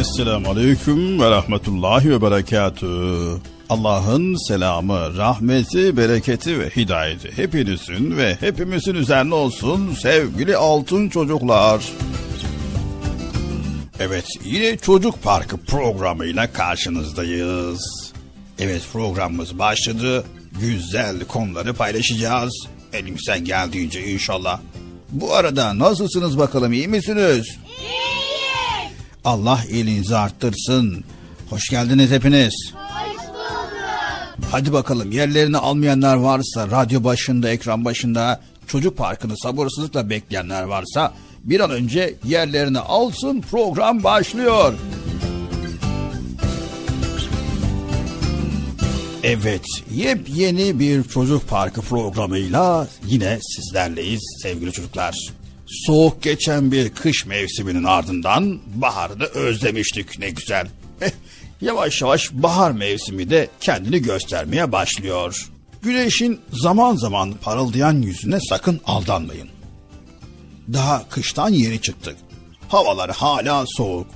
Esselamu Aleyküm ve Rahmetullahi ve Berekatü. Allah'ın selamı, rahmeti, bereketi ve hidayeti hepinizin ve hepimizin üzerine olsun sevgili altın çocuklar. Evet yine Çocuk Parkı programıyla karşınızdayız. Evet programımız başladı. Güzel konuları paylaşacağız. Elimizden geldiğince inşallah. Bu arada nasılsınız bakalım iyi misiniz? Allah iyiliğinizi arttırsın. Hoş geldiniz hepiniz. Hoş bulduk. Hadi bakalım yerlerini almayanlar varsa radyo başında ekran başında çocuk parkını sabırsızlıkla bekleyenler varsa bir an önce yerlerini alsın program başlıyor. Evet, yepyeni bir çocuk parkı programıyla yine sizlerleyiz sevgili çocuklar. Soğuk geçen bir kış mevsiminin ardından baharı da özlemiştik ne güzel. Eh, yavaş yavaş bahar mevsimi de kendini göstermeye başlıyor. Güneşin zaman zaman parıldayan yüzüne sakın aldanmayın. Daha kıştan yeni çıktık. Havalar hala soğuk.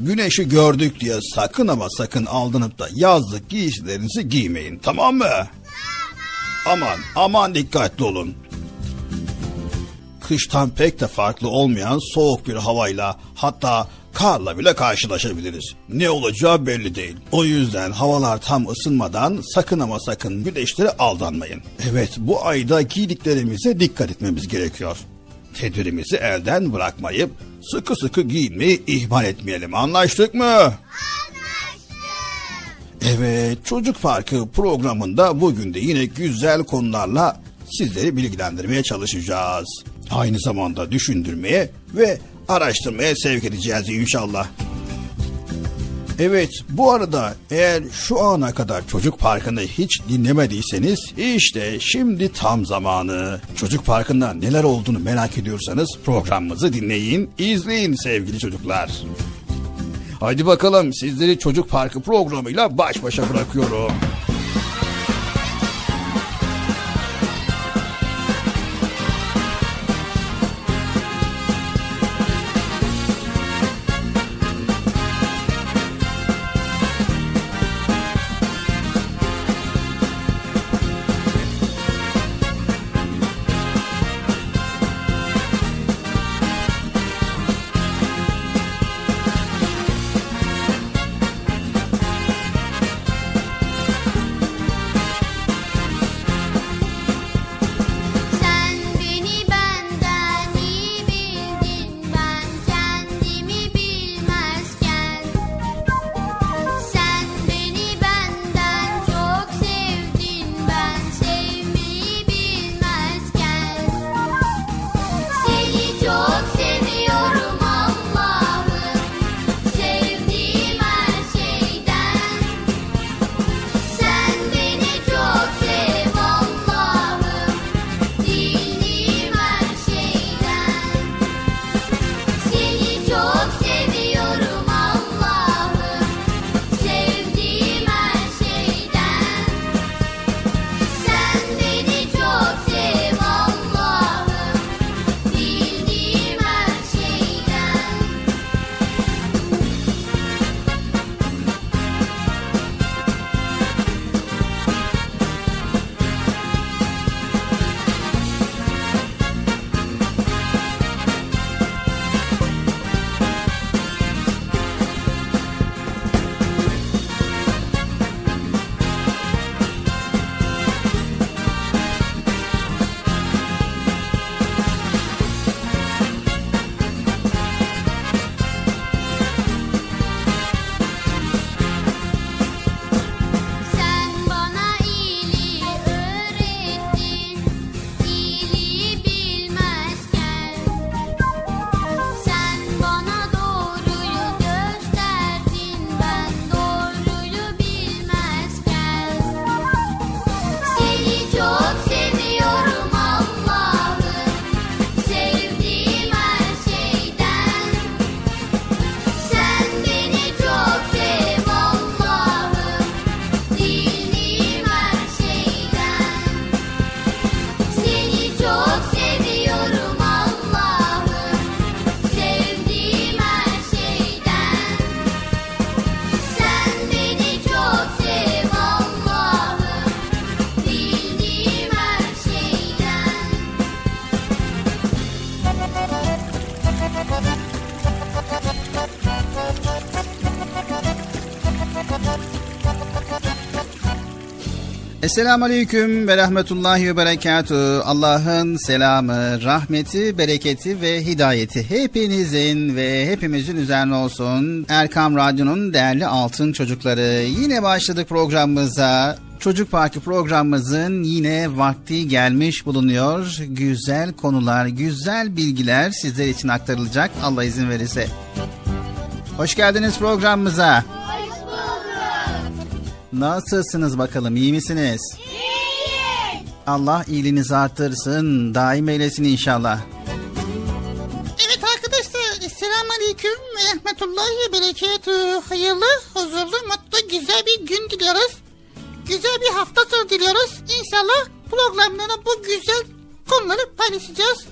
Güneşi gördük diye sakın ama sakın aldanıp da yazlık giysilerinizi giymeyin tamam mı? Aman aman dikkatli olun. Kıştan pek de farklı olmayan soğuk bir havayla hatta karla bile karşılaşabiliriz. Ne olacağı belli değil. O yüzden havalar tam ısınmadan sakın ama sakın güneşlere aldanmayın. Evet bu ayda giydiklerimize dikkat etmemiz gerekiyor. Tedbirimizi elden bırakmayıp sıkı sıkı giyinmeyi ihmal etmeyelim. Anlaştık mı? Anlaştık. Evet Çocuk Parkı programında bugün de yine güzel konularla sizleri bilgilendirmeye çalışacağız. Aynı zamanda düşündürmeye ve araştırmaya sevk edeceğiz inşallah. Evet bu arada eğer şu ana kadar Çocuk Parkı'nı hiç dinlemediyseniz işte şimdi tam zamanı. Çocuk Parkı'nda neler olduğunu merak ediyorsanız programımızı dinleyin, izleyin sevgili çocuklar. Hadi bakalım sizleri Çocuk Parkı programıyla baş başa bırakıyorum. Esselamu Aleyküm ve Rahmetullahi ve Berekatuhu. Allah'ın selamı, rahmeti, bereketi ve hidayeti hepinizin ve hepimizin üzerine olsun. Erkam Radyo'nun değerli altın çocukları. Yine başladık programımıza. Çocuk Parkı programımızın yine vakti gelmiş bulunuyor. Güzel konular, güzel bilgiler sizler için aktarılacak Allah izin verirse. Hoş geldiniz programımıza. Nasılsınız bakalım iyi misiniz? İyiyim. Allah iyiliğinizi artırsın daim eylesin inşallah. aleyküm ve rahmetullahi berekatü. Hayırlı, huzurlu, mutlu, güzel bir gün diliyoruz. Güzel bir hafta sonu diliyoruz. İnşallah programlarda bu güzel konuları paylaşacağız.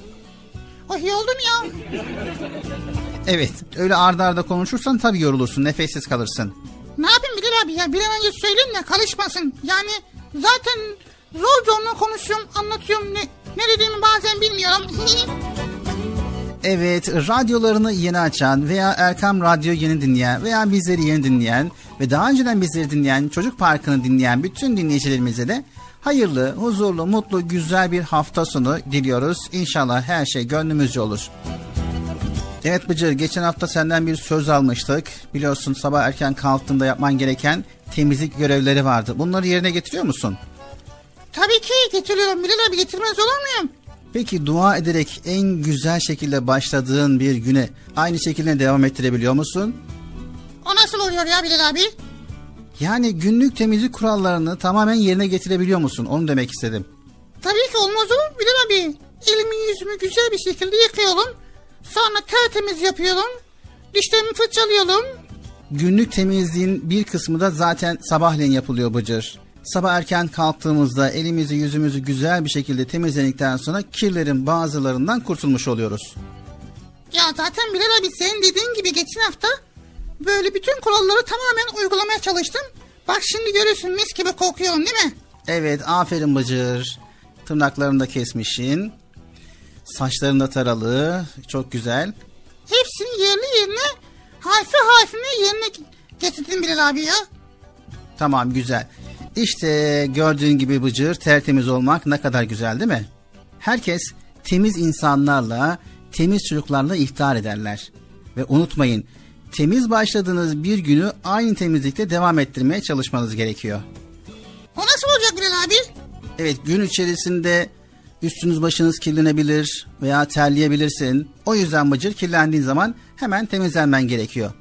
Oh iyi oldum ya. Evet öyle ardarda arda konuşursan tabii yorulursun nefessiz kalırsın. Abi ya bir an önce söyleyeyim de karışmasın. Yani zaten zor zorla konuşuyorum anlatıyorum ne, ne dediğimi bazen bilmiyorum. Evet, radyolarını yeni açan veya Erkam Radyo yeni dinleyen veya bizleri yeni dinleyen ve daha önceden bizleri dinleyen, Çocuk Parkı'nı dinleyen bütün dinleyicilerimize de hayırlı, huzurlu, mutlu, güzel bir hafta sonu diliyoruz. İnşallah her şey gönlümüzce olur. Evet Bıcır, geçen hafta senden bir söz almıştık. Biliyorsun sabah erken kalktığında yapman gereken temizlik görevleri vardı. Bunları yerine getiriyor musun? Tabii ki getiriyorum Bilal abi getirmez olur muyum? Peki dua ederek en güzel şekilde başladığın bir güne aynı şekilde devam ettirebiliyor musun? O nasıl oluyor ya Bilal abi? Yani günlük temizlik kurallarını tamamen yerine getirebiliyor musun? Onu demek istedim. Tabii ki olmaz olur Bilal abi. Elimi yüzümü güzel bir şekilde yıkıyorum. Sonra tertemiz yapıyorum. Dişlerimi fırçalıyorum. Günlük temizliğin bir kısmı da zaten sabahleyin yapılıyor Bıcır. Sabah erken kalktığımızda elimizi yüzümüzü güzel bir şekilde temizledikten sonra kirlerin bazılarından kurtulmuş oluyoruz. Ya zaten Bilal abi senin dediğin gibi geçen hafta böyle bütün kuralları tamamen uygulamaya çalıştım. Bak şimdi görüyorsun mis gibi kokuyorum değil mi? Evet aferin Bıcır. Tırnaklarını da kesmişsin. Saçların da taralı. Çok güzel. Hepsini yerli yerine harfi harfine yerine getirdim Bilal abi ya. Tamam güzel. İşte gördüğün gibi Bıcır tertemiz olmak ne kadar güzel değil mi? Herkes temiz insanlarla, temiz çocuklarla ihtar ederler. Ve unutmayın, temiz başladığınız bir günü aynı temizlikte devam ettirmeye çalışmanız gerekiyor. O nasıl olacak Bilal abi? Evet gün içerisinde üstünüz başınız kirlenebilir veya terleyebilirsin. O yüzden Bıcır kirlendiğin zaman hemen temizlenmen gerekiyor.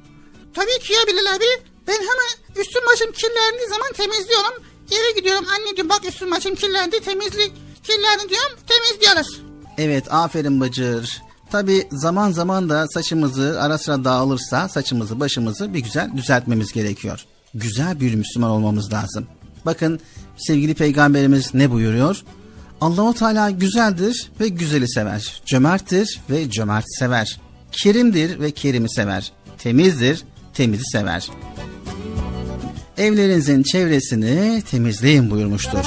Tabii ki ya Bilal abi. Ben hemen üstüm başım kirlendiği zaman temizliyorum. Eve gidiyorum anneciğim bak üstüm başım kirlendi temizlik kirlendi diyorum temizliyoruz. Evet aferin Bıcır. Tabi zaman zaman da saçımızı ara sıra dağılırsa saçımızı başımızı bir güzel düzeltmemiz gerekiyor. Güzel bir Müslüman olmamız lazım. Bakın sevgili peygamberimiz ne buyuruyor? Allahu Teala güzeldir ve güzeli sever. Cömerttir ve cömert sever. Kerimdir ve kerimi sever. Temizdir, temizi sever. Evlerinizin çevresini temizleyin buyurmuştur.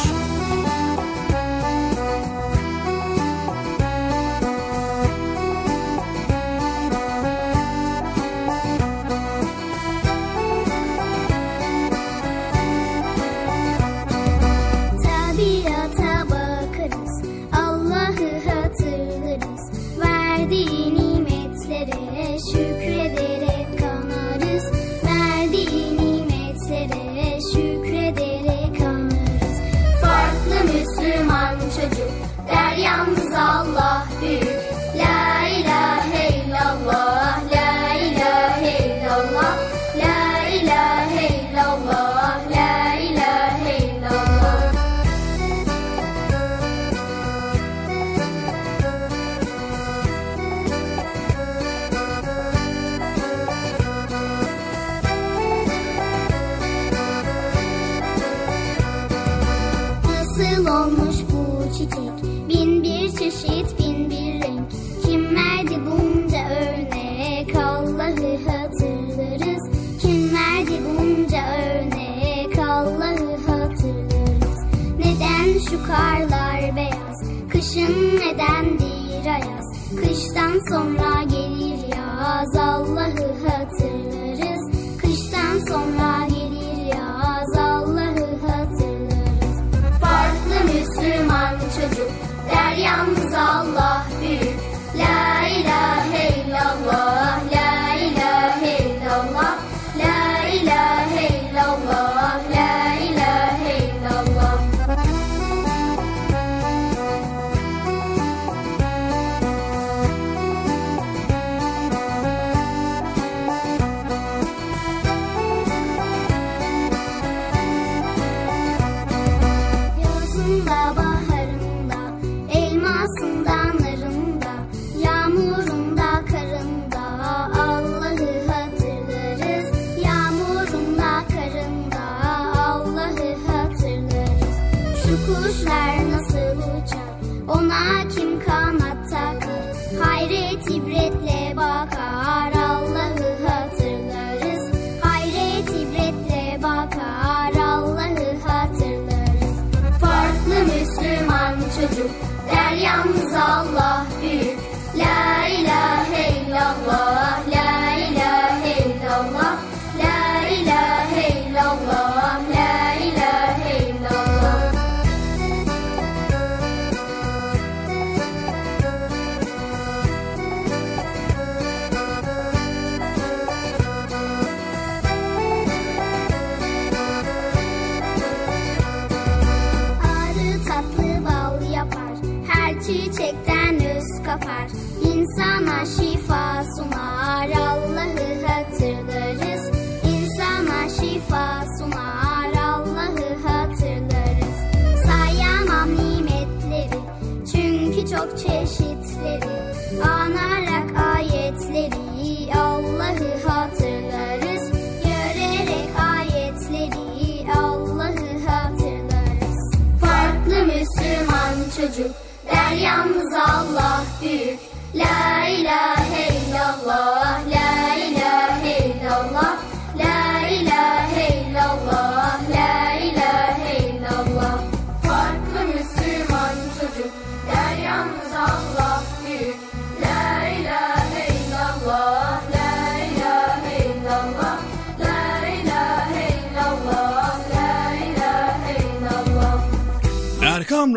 yalnız Allah.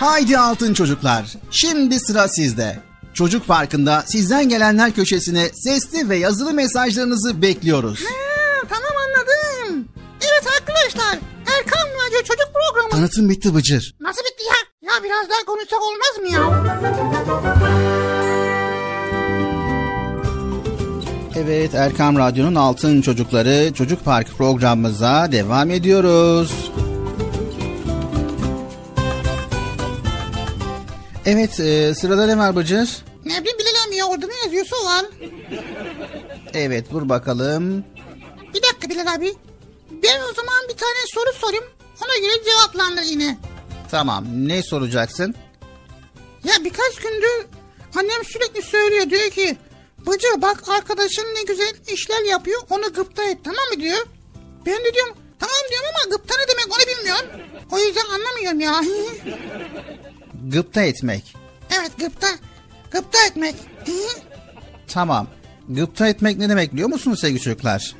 Haydi altın çocuklar. Şimdi sıra sizde. Çocuk Parkı'nda sizden gelenler köşesine sesli ve yazılı mesajlarınızı bekliyoruz. Ha, tamam anladım. Evet arkadaşlar. Erkan Radyo Çocuk Programı. Tanıtım bitti Bıcır. Nasıl bitti ya? Ya biraz daha konuşsak olmaz mı ya? Evet Erkam Radyo'nun Altın Çocukları Çocuk Parkı programımıza devam ediyoruz. Evet e, sırada ne var Bıcır? Ne bileyim abi ya orada ne yazıyorsa o var. Evet dur bakalım. Bir dakika Bilal abi. Ben o zaman bir tane soru sorayım. Ona göre cevaplandır yine. Tamam ne soracaksın? Ya birkaç gündür annem sürekli söylüyor diyor ki Bıcı bak arkadaşın ne güzel işler yapıyor onu gıpta et tamam mı diyor. Ben de diyorum tamam diyorum ama gıpta ne demek onu bilmiyorum. O yüzden anlamıyorum ya. Gıpta etmek. evet gıpta. Gıpta etmek. Tamam. Gıpta etmek ne demek biliyor musunuz sevgili çocuklar?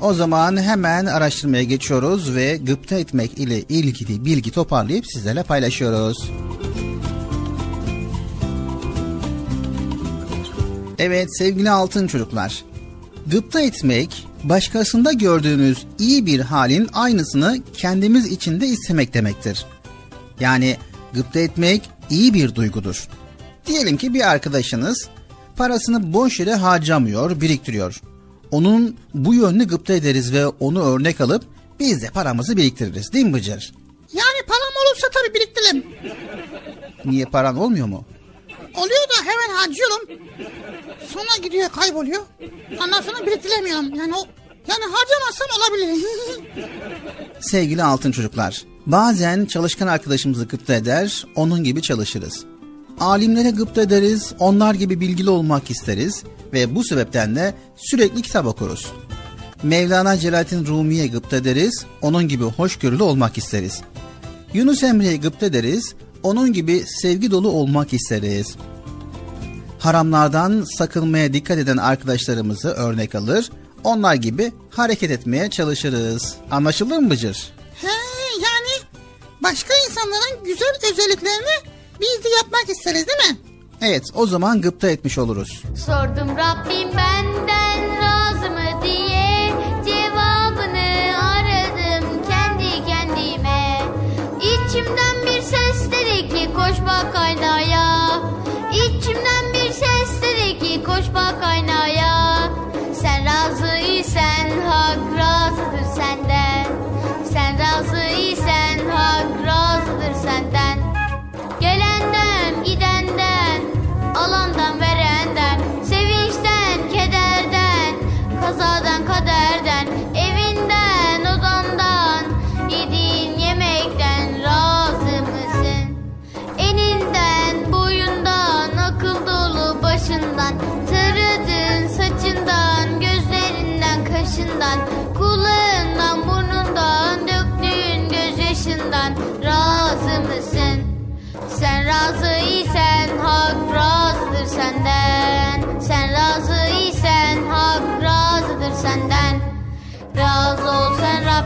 O zaman hemen araştırmaya geçiyoruz ve gıpta etmek ile ilgili bilgi toparlayıp sizlerle paylaşıyoruz. Evet sevgili altın çocuklar. Gıpta etmek, başkasında gördüğünüz iyi bir halin aynısını kendimiz içinde istemek demektir. Yani gıpta etmek iyi bir duygudur. Diyelim ki bir arkadaşınız parasını boş yere harcamıyor, biriktiriyor. Onun bu yönünü gıpta ederiz ve onu örnek alıp biz de paramızı biriktiririz değil mi Bıcır? Yani param olursa tabii biriktiririm. Niye paran olmuyor mu? Oluyor da hemen harcıyorum. Sonra gidiyor kayboluyor. Ondan sonra biriktiremiyorum. Yani o yani harcamazsam olabilir. Sevgili altın çocuklar, bazen çalışkan arkadaşımızı gıpta eder, onun gibi çalışırız. Alimlere gıpta ederiz, onlar gibi bilgili olmak isteriz ve bu sebepten de sürekli kitap okuruz. Mevlana Celaleddin Rumi'ye gıpta ederiz, onun gibi hoşgörülü olmak isteriz. Yunus Emre'ye gıpta ederiz, onun gibi sevgi dolu olmak isteriz. Haramlardan sakınmaya dikkat eden arkadaşlarımızı örnek alır, onlar gibi hareket etmeye çalışırız. Anlaşılır mı Bıcır? He yani başka insanların güzel özelliklerini biz de yapmak isteriz değil mi? Evet, o zaman gıpta etmiş oluruz. Sordum Rabbim benden razı mı diye Cevabını aradım kendi kendime İçimden bir ses dedi ki koş bak aynaya İçimden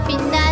sen Rabbinden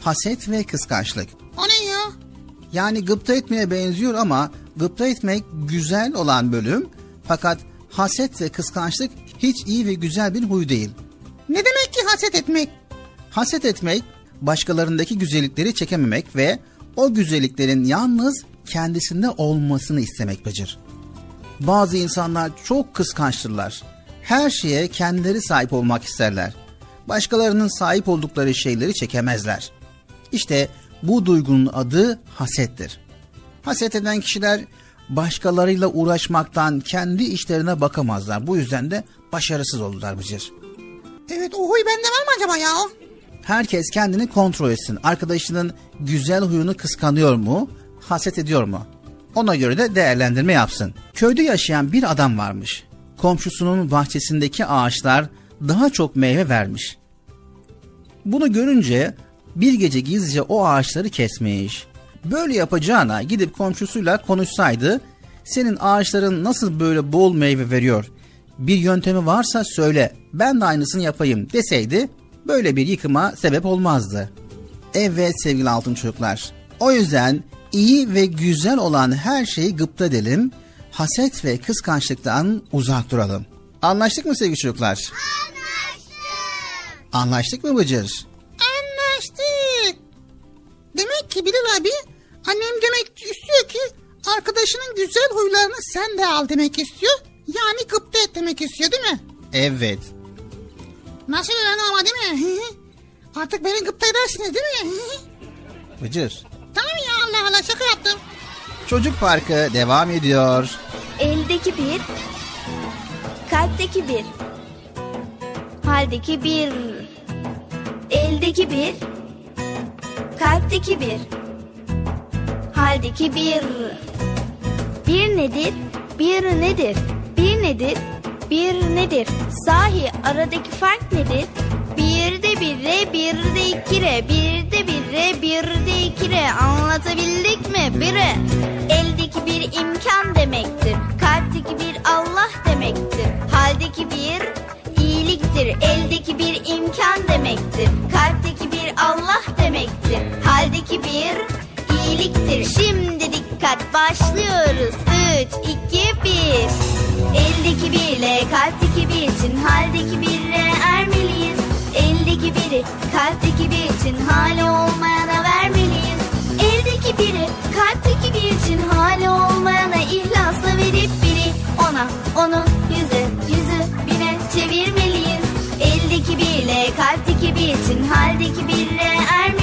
Haset ve kıskançlık. O ne ya? Yani gıpta etmeye benziyor ama gıpta etmek güzel olan bölüm. Fakat haset ve kıskançlık hiç iyi ve güzel bir huy değil. Ne demek ki haset etmek? Haset etmek, başkalarındaki güzellikleri çekememek ve o güzelliklerin yalnız kendisinde olmasını istemek Bıcır. Bazı insanlar çok kıskançtırlar. Her şeye kendileri sahip olmak isterler. Başkalarının sahip oldukları şeyleri çekemezler. İşte bu duygunun adı hasettir. Haset eden kişiler başkalarıyla uğraşmaktan kendi işlerine bakamazlar. Bu yüzden de başarısız olurlar Bıcır. Evet o huy bende var mı acaba ya? Herkes kendini kontrol etsin. Arkadaşının güzel huyunu kıskanıyor mu, haset ediyor mu? Ona göre de değerlendirme yapsın. Köyde yaşayan bir adam varmış. Komşusunun bahçesindeki ağaçlar daha çok meyve vermiş. Bunu görünce bir gece gizlice o ağaçları kesmiş. Böyle yapacağına gidip komşusuyla konuşsaydı, senin ağaçların nasıl böyle bol meyve veriyor? Bir yöntemi varsa söyle, ben de aynısını yapayım deseydi, böyle bir yıkıma sebep olmazdı. Evet sevgili altın çocuklar. O yüzden iyi ve güzel olan her şeyi gıpta edelim, haset ve kıskançlıktan uzak duralım. Anlaştık mı sevgili çocuklar? Anlaştık. Anlaştık mı Bıcır? Anlaştık. Demek ki Bilal abi annem demek istiyor ki arkadaşının güzel huylarını sen de al demek istiyor. Yani gıpta et demek istiyor değil mi? Evet. Nasıl öyle ama değil mi? Artık beni gıpta edersiniz değil mi? Bıcır. tamam ya Allah Allah şaka yaptım. Çocuk Parkı devam ediyor. Eldeki bir, kalpteki bir, haldeki bir, eldeki bir, kalpteki bir, haldeki bir. Bir nedir, bir nedir, bir nedir, bir nedir? Sahi aradaki fark nedir? Bir de bir re, bir de iki re, bir de bir re, bir de iki re. Anlatabildik mi? Bire. Eldeki bir imkan demektir. Kalpteki bir Allah demektir. Haldeki bir iyiliktir. Eldeki bir imkan demektir. Kalpteki bir Allah demektir. Haldeki bir iyiliktir. Şimdi dikkat başlıyoruz. 3, 2, 1. Eldeki birle kalpteki bir için haldeki birle ermeliyiz. Eldeki biri kalpteki bir için hali olmayana vermeliyiz. Eldeki biri kalpteki bir için hali olmayana ihlasla verip biri ona onu kalpteki bir için haldeki bire ermeliyiz.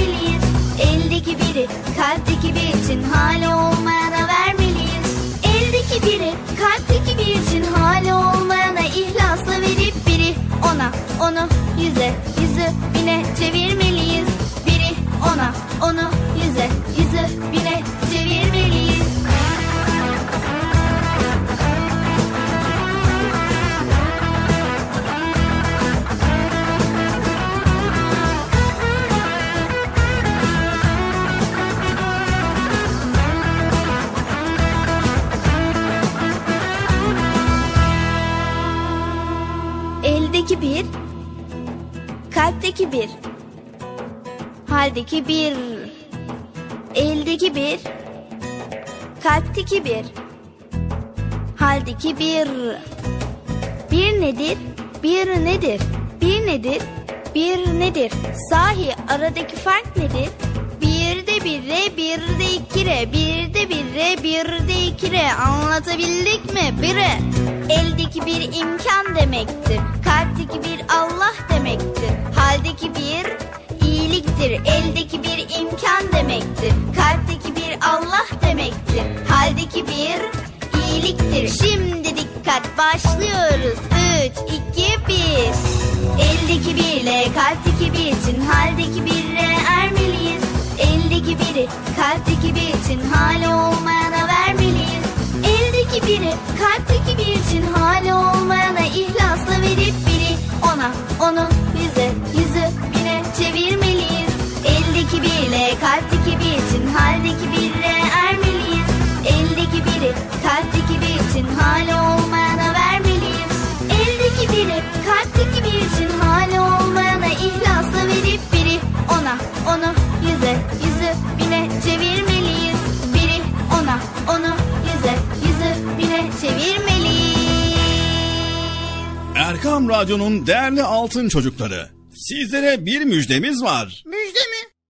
Bir, haldeki bir, eldeki bir, kalpteki bir, haldeki bir. Bir nedir, bir nedir, bir nedir, bir nedir? Sahi aradaki fark nedir? Bir de bir re, bir de iki re, bir de bir re, bir de iki re. Anlatabildik mi? Bire. Eldeki bir imkan demektir. Kalpteki bir Allah demektir. Haldeki bir iyiliktir. Eldeki bir imkan demektir. Kalpteki bir Allah demektir. Haldeki bir iyiliktir. Şimdi dikkat başlıyoruz. 3, 2, 1. Eldeki birle kalpteki bir için haldeki birle ermeliyiz. Eldeki biri kalpteki bir için hali olmayana vermeliyiz. Eldeki biri kalpteki bir için hali olmayana ihlasla verip biri ona onu yüze birle kalpteki bir için haldeki birle ermeliyiz. Eldeki biri kalpteki bir için hali olmayana vermeliyiz. Eldeki biri kalpteki bir için hali olmayana ihlasla verip biri ona onu yüze yüzü bine çevirmeliyiz. Biri ona onu yüze yüzü bine çevirmeliyiz. Erkam Radyo'nun değerli altın çocukları. Sizlere bir müjdemiz var. Müjde mi?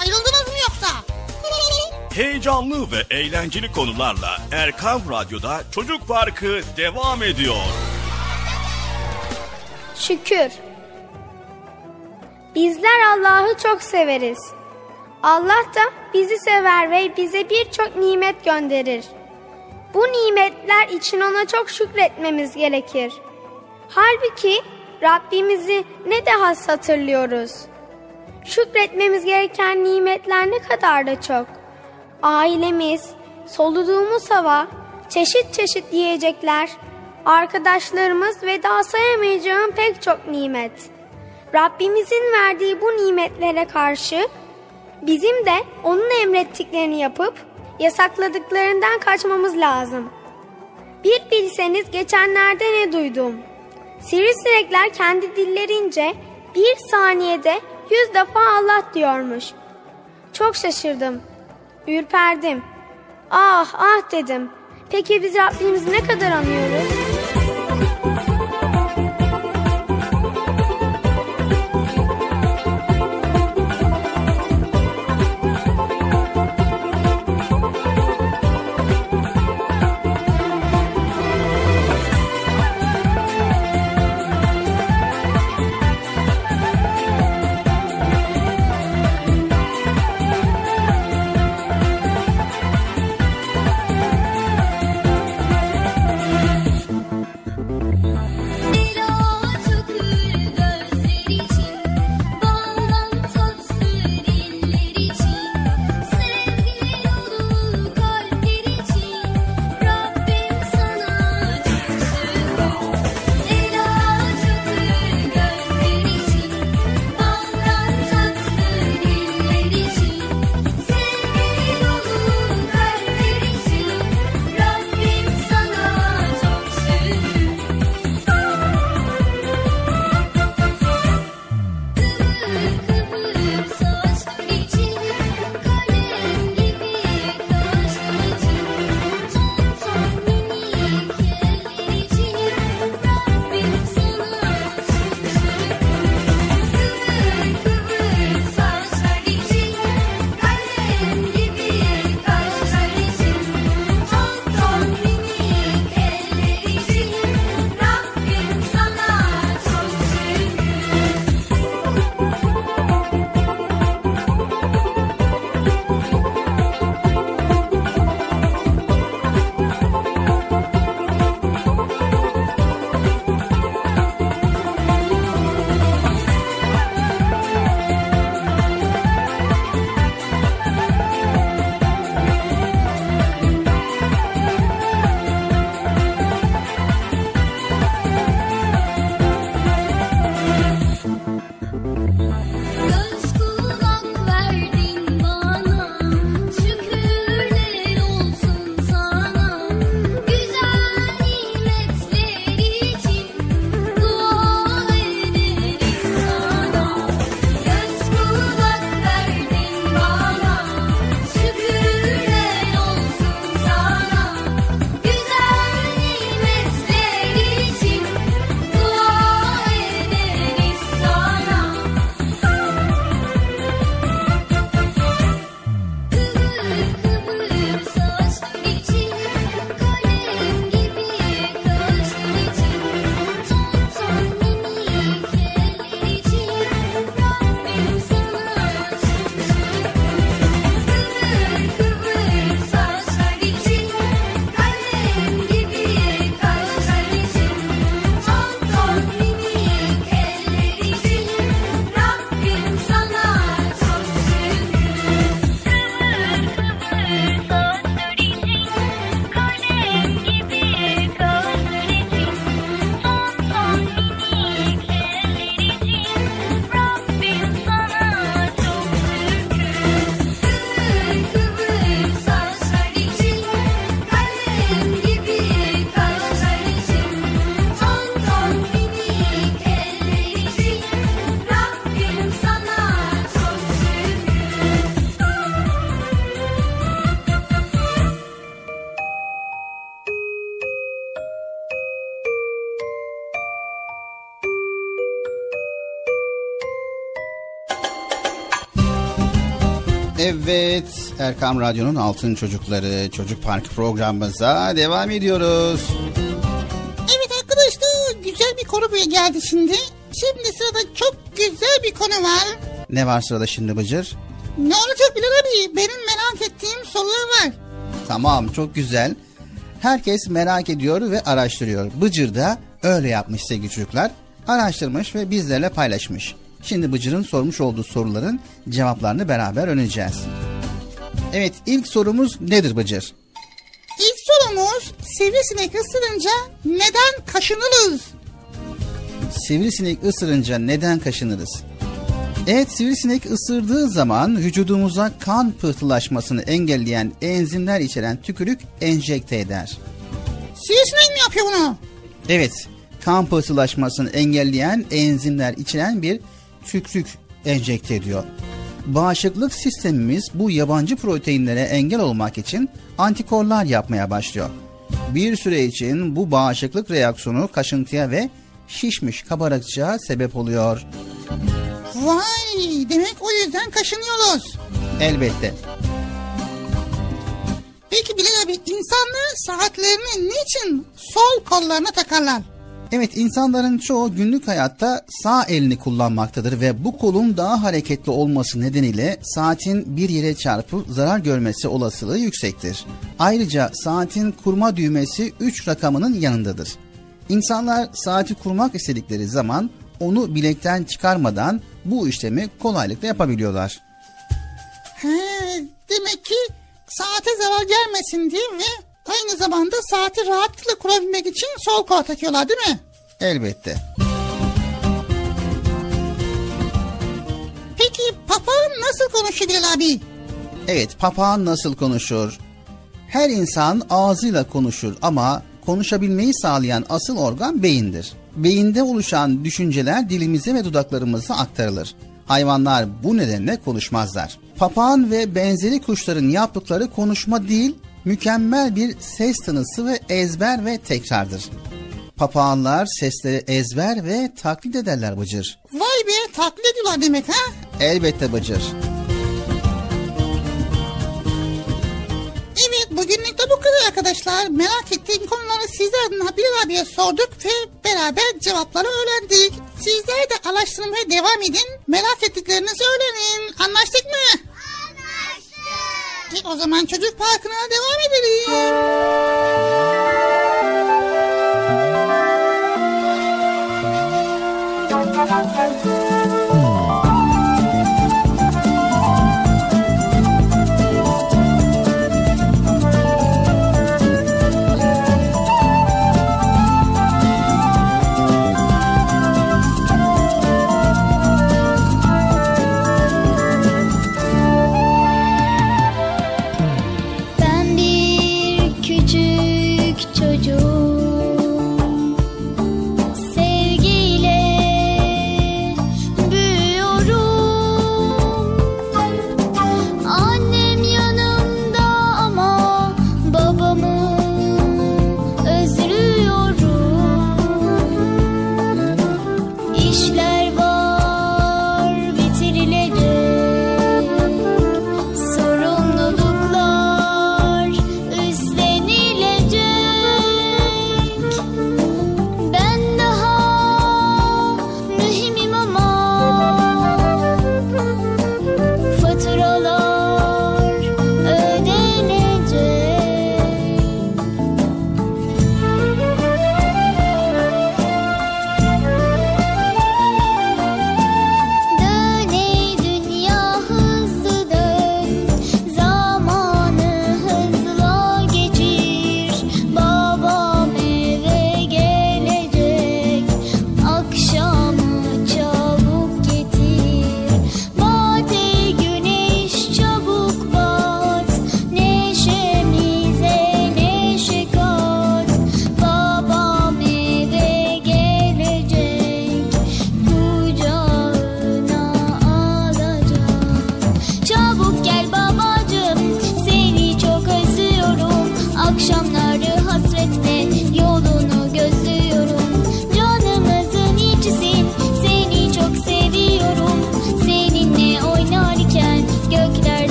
Ayrıldınız mı yoksa? Heyecanlı ve eğlenceli konularla Erkam Radyo'da Çocuk Parkı devam ediyor. Şükür. Bizler Allah'ı çok severiz. Allah da bizi sever ve bize birçok nimet gönderir. Bu nimetler için ona çok şükretmemiz gerekir. Halbuki Rabbimizi ne de has hatırlıyoruz. Şükretmemiz gereken nimetler ne kadar da çok. Ailemiz, soluduğumuz hava, çeşit çeşit yiyecekler, arkadaşlarımız ve daha sayamayacağım pek çok nimet. Rabbimizin verdiği bu nimetlere karşı Bizim de onun emrettiklerini yapıp yasakladıklarından kaçmamız lazım. Bir bilseniz geçenlerde ne duydum. Sivrisinekler kendi dillerince bir saniyede yüz defa Allah diyormuş. Çok şaşırdım. Ürperdim. Ah ah dedim. Peki biz Rabbimizi ne kadar anıyoruz? Evet, Erkam Radyo'nun Altın Çocukları Çocuk Park programımıza devam ediyoruz. Evet arkadaşlar, güzel bir konu buraya geldi şimdi. Şimdi sırada çok güzel bir konu var. Ne var sırada şimdi Bıcır? Ne olacak Bilal abi? Benim merak ettiğim sorular var. Tamam, çok güzel. Herkes merak ediyor ve araştırıyor. Bıcır da öyle yapmış sevgili çocuklar. Araştırmış ve bizlerle paylaşmış. Şimdi Bıcır'ın sormuş olduğu soruların cevaplarını beraber öğreneceğiz. Evet ilk sorumuz nedir Bıcır? İlk sorumuz sivrisinek ısırınca neden kaşınırız? Sivrisinek ısırınca neden kaşınırız? Evet sivrisinek ısırdığı zaman vücudumuza kan pıhtılaşmasını engelleyen enzimler içeren tükürük enjekte eder. Sivrisinek mi yapıyor bunu? Evet kan pıhtılaşmasını engelleyen enzimler içeren bir tükürük enjekte ediyor. Bağışıklık sistemimiz bu yabancı proteinlere engel olmak için antikorlar yapmaya başlıyor. Bir süre için bu bağışıklık reaksiyonu kaşıntıya ve şişmiş kabarıkçığa sebep oluyor. Vay demek o yüzden kaşınıyoruz. Elbette. Peki Bilal abi insanlar saatlerini niçin sol kollarına takarlar? Evet insanların çoğu günlük hayatta sağ elini kullanmaktadır ve bu kolun daha hareketli olması nedeniyle saatin bir yere çarpıp zarar görmesi olasılığı yüksektir. Ayrıca saatin kurma düğmesi 3 rakamının yanındadır. İnsanlar saati kurmak istedikleri zaman onu bilekten çıkarmadan bu işlemi kolaylıkla yapabiliyorlar. He, demek ki saate zarar gelmesin diye ve aynı zamanda saati rahatlıkla kurabilmek için sol kol takıyorlar değil mi? Elbette. Peki papağan nasıl konuşuyor Bilal abi? Evet papağan nasıl konuşur? Her insan ağzıyla konuşur ama konuşabilmeyi sağlayan asıl organ beyindir. Beyinde oluşan düşünceler dilimize ve dudaklarımıza aktarılır. Hayvanlar bu nedenle konuşmazlar. Papağan ve benzeri kuşların yaptıkları konuşma değil, mükemmel bir ses tanısı ve ezber ve tekrardır. Papağanlar sesleri ezber ve taklit ederler Bıcır. Vay be taklit ediyorlar demek ha? Elbette Bıcır. Evet bugünlük de bu kadar arkadaşlar. Merak ettiğim konuları sizlerden Bilal abiye sorduk ve beraber cevapları öğrendik. Sizler de araştırmaya devam edin. Merak ettiklerinizi öğrenin. Anlaştık mı? E, o zaman çocuk parkına devam edelim. Ben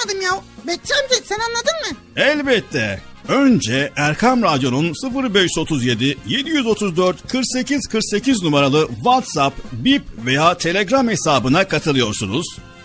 anlamadım ya. Bekçi amca sen anladın mı? Elbette. Önce Erkam Radyo'nun 0537 734 48 48 numaralı WhatsApp, Bip veya Telegram hesabına katılıyorsunuz.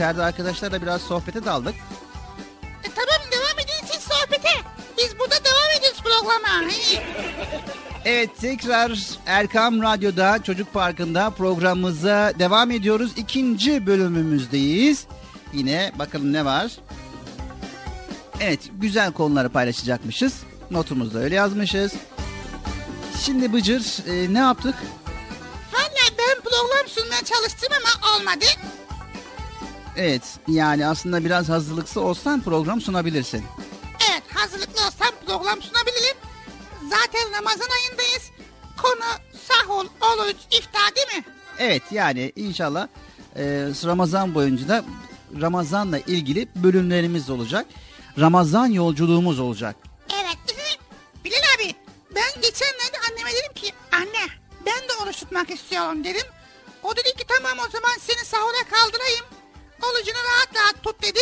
İçeride arkadaşlarla biraz sohbete daldık. E, tamam devam edin siz sohbete. Biz burada devam ediyoruz programa. Evet tekrar Erkam Radyo'da Çocuk Parkı'nda programımıza devam ediyoruz. İkinci bölümümüzdeyiz. Yine bakalım ne var. Evet güzel konuları paylaşacakmışız. Notumuzda öyle yazmışız. Şimdi Bıcır e, ne yaptık? Valla ben program sunmaya çalıştım ama olmadı. Evet yani aslında biraz hazırlıklı olsan program sunabilirsin. Evet hazırlıklı olsam program sunabilirim. Zaten Ramazan ayındayız. Konu sahur, oruç, iftar değil mi? Evet yani inşallah e, Ramazan boyunca da Ramazan'la ilgili bölümlerimiz olacak. Ramazan yolculuğumuz olacak. Evet. Bilal abi ben geçenlerde anneme dedim ki anne ben de oruç tutmak istiyorum dedim. O dedi ki tamam o zaman seni sahura kaldırayım. Orucunu rahat rahat tut dedi.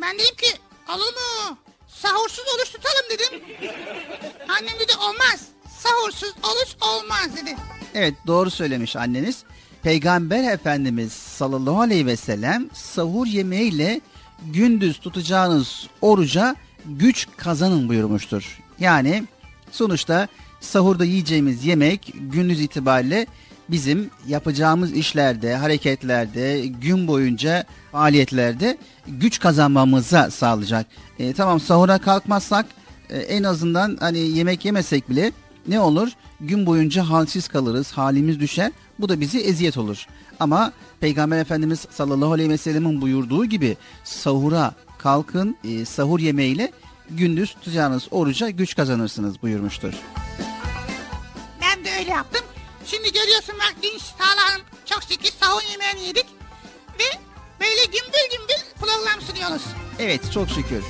Ben dedim ki olur mu? Sahursuz oruç tutalım dedim. Annem dedi olmaz. Sahursuz oruç olmaz dedi. Evet doğru söylemiş anneniz. Peygamber Efendimiz sallallahu aleyhi ve sellem sahur yemeğiyle gündüz tutacağınız oruca güç kazanın buyurmuştur. Yani sonuçta sahurda yiyeceğimiz yemek gündüz itibariyle bizim yapacağımız işlerde, hareketlerde, gün boyunca faaliyetlerde güç kazanmamıza sağlayacak. E, tamam sahura kalkmazsak e, en azından hani yemek yemesek bile ne olur? Gün boyunca halsiz kalırız, halimiz düşer. Bu da bizi eziyet olur. Ama Peygamber Efendimiz sallallahu aleyhi ve sellemin buyurduğu gibi sahura kalkın, e, sahur yemeğiyle gündüz tutacağınız oruca güç kazanırsınız buyurmuştur. Ben de öyle yaptım. Şimdi görüyorsun bak dinç sağlam çok şükür sahur yemeğini yedik. Ve böyle gümbür gümbür program sunuyoruz. Evet çok şükür.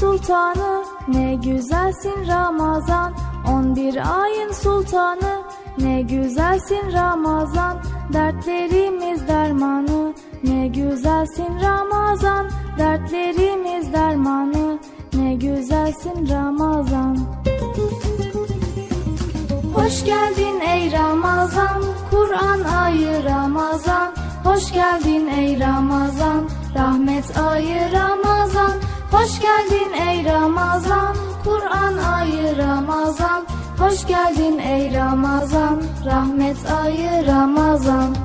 Sultanı ne güzelsin Ramazan On bir ayın sultanı ne güzelsin Ramazan Dertlerimiz dermanı ne güzelsin Ramazan Dertlerimiz dermanı ne güzelsin Ramazan Hoş geldin ey Ramazan, Kur'an ayı Ramazan. Hoş geldin ey Ramazan, rahmet ayı Ramazan. Hoş geldin ey Ramazan, Kur'an ayı Ramazan. Hoş geldin ey Ramazan, rahmet ayı Ramazan.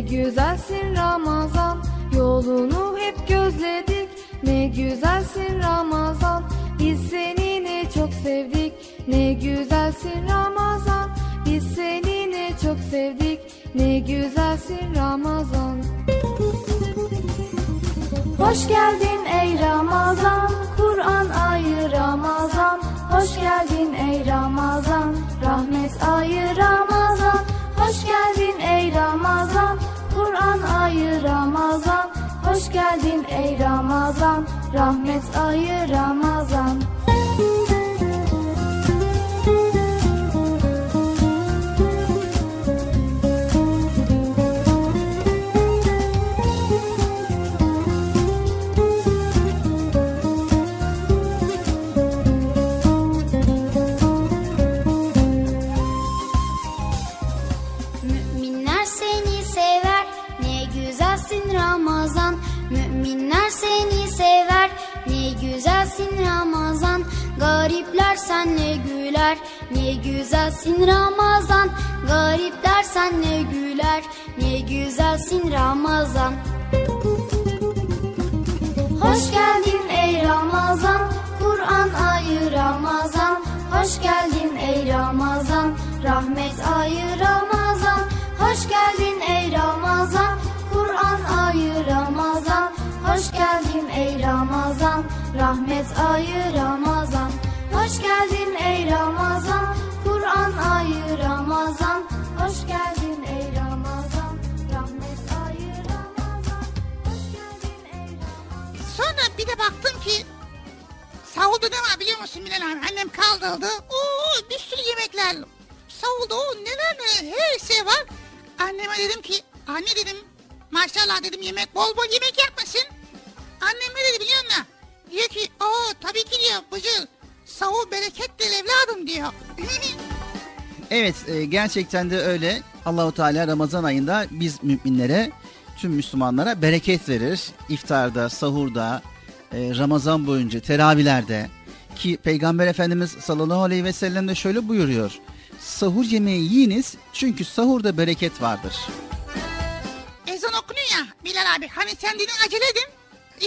Ne güzelsin Ramazan Yolunu hep gözledik ne güzelsin Ramazan Biz seni ne çok sevdik ne güzelsin Ramazan Biz seni ne çok sevdik ne güzelsin Ramazan Hoş geldin ey Ramazan, Kur'an ayı Ramazan. Hoş geldin ey Ramazan, rahmet ayı Ramazan. Hoş geldin ey Ramazan, ayı Ramazan. Hoş geldin ey Ramazan. Rahmet ayı Ramazan Garipler senle güler ne güzelsin Ramazan. Garipler senle güler ne güzelsin Ramazan. Hoş geldin ey Ramazan Kur'an ayı Ramazan. Hoş geldin ey Ramazan Rahmet ayı Ramazan. Hoş geldin ey Ramazan Kur'an ayı Ramazan. Hoş geldin ey Ramazan Rahmet ayı Ramazan Hoş geldin ey Ramazan Kur'an ayı Ramazan Hoş geldin ey Ramazan Rahmet ayı Ramazan Hoş geldin ey Ramazan Sonra bir de baktım ki Savulda ne var biliyor musun Bilal abi? Annem kaldırdı. Oo bir sürü yemekler. Savulda o neler neler her şey var. Anneme dedim ki anne dedim maşallah dedim yemek bol bol yemek yapmasın. Annem ne dedi biliyor musun? Diyor ki o tabii ki diyor Bıcıl. Savul berekettir evladım diyor. Evet e, gerçekten de öyle. Allahu Teala Ramazan ayında biz müminlere, tüm Müslümanlara bereket verir. İftarda, sahurda, e, Ramazan boyunca, teravihlerde ki Peygamber Efendimiz sallallahu aleyhi ve sellem de şöyle buyuruyor. Sahur yemeği yiyiniz çünkü sahurda bereket vardır. Ezan okunuyor ya Bilal abi. Hani sen dedin acele edin.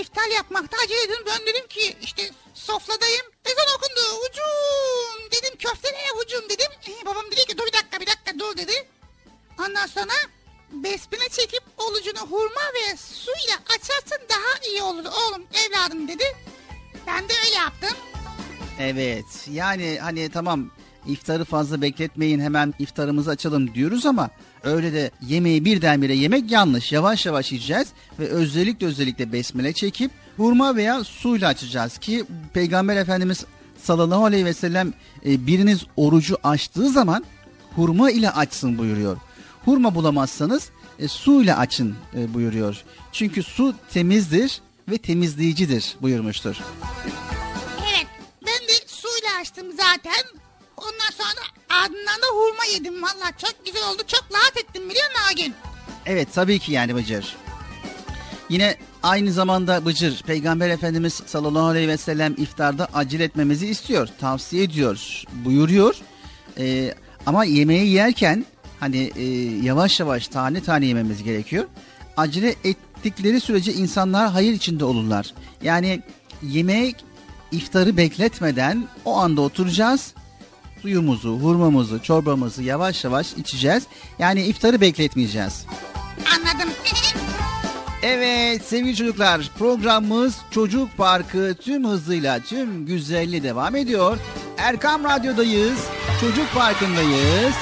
İftar yapmakta acele edin. Ben dedim ki işte sofradayım. Ezan okundu. Ucum dedim köfteleye ucum dedim. Ee, babam dedi ki dur bir dakika bir dakika dur dedi. Ondan sonra besmele çekip olucunu hurma ve suyla açarsan daha iyi olur oğlum evladım dedi. Ben de öyle yaptım. Evet yani hani tamam iftarı fazla bekletmeyin hemen iftarımızı açalım diyoruz ama öyle de yemeği birdenbire yemek yanlış. Yavaş yavaş yiyeceğiz ve özellikle özellikle besmele çekip hurma veya suyla açacağız ki Peygamber Efendimiz sallallahu aleyhi ve sellem e, biriniz orucu açtığı zaman hurma ile açsın buyuruyor. Hurma bulamazsanız e, su ile açın e, buyuruyor. Çünkü su temizdir ve temizleyicidir buyurmuştur. Evet ben de suyla açtım zaten. Ondan sonra ardından da hurma yedim. Valla çok güzel oldu. Çok rahat ettim biliyor musun o gün? Evet tabii ki yani Bıcır. Yine aynı zamanda Bıcır Peygamber Efendimiz sallallahu aleyhi ve sellem iftarda acele etmemizi istiyor. Tavsiye ediyor, buyuruyor. Ee, ama yemeği yerken hani e, yavaş yavaş tane tane yememiz gerekiyor. Acele ettikleri sürece insanlar hayır içinde olurlar. Yani yemek iftarı bekletmeden o anda oturacağız. Suyumuzu, hurmamızı, çorbamızı yavaş yavaş içeceğiz. Yani iftarı bekletmeyeceğiz. Anladım. Evet sevgili çocuklar programımız Çocuk Parkı tüm hızıyla tüm güzelliği devam ediyor. Erkam Radyo'dayız. Çocuk Parkı'ndayız.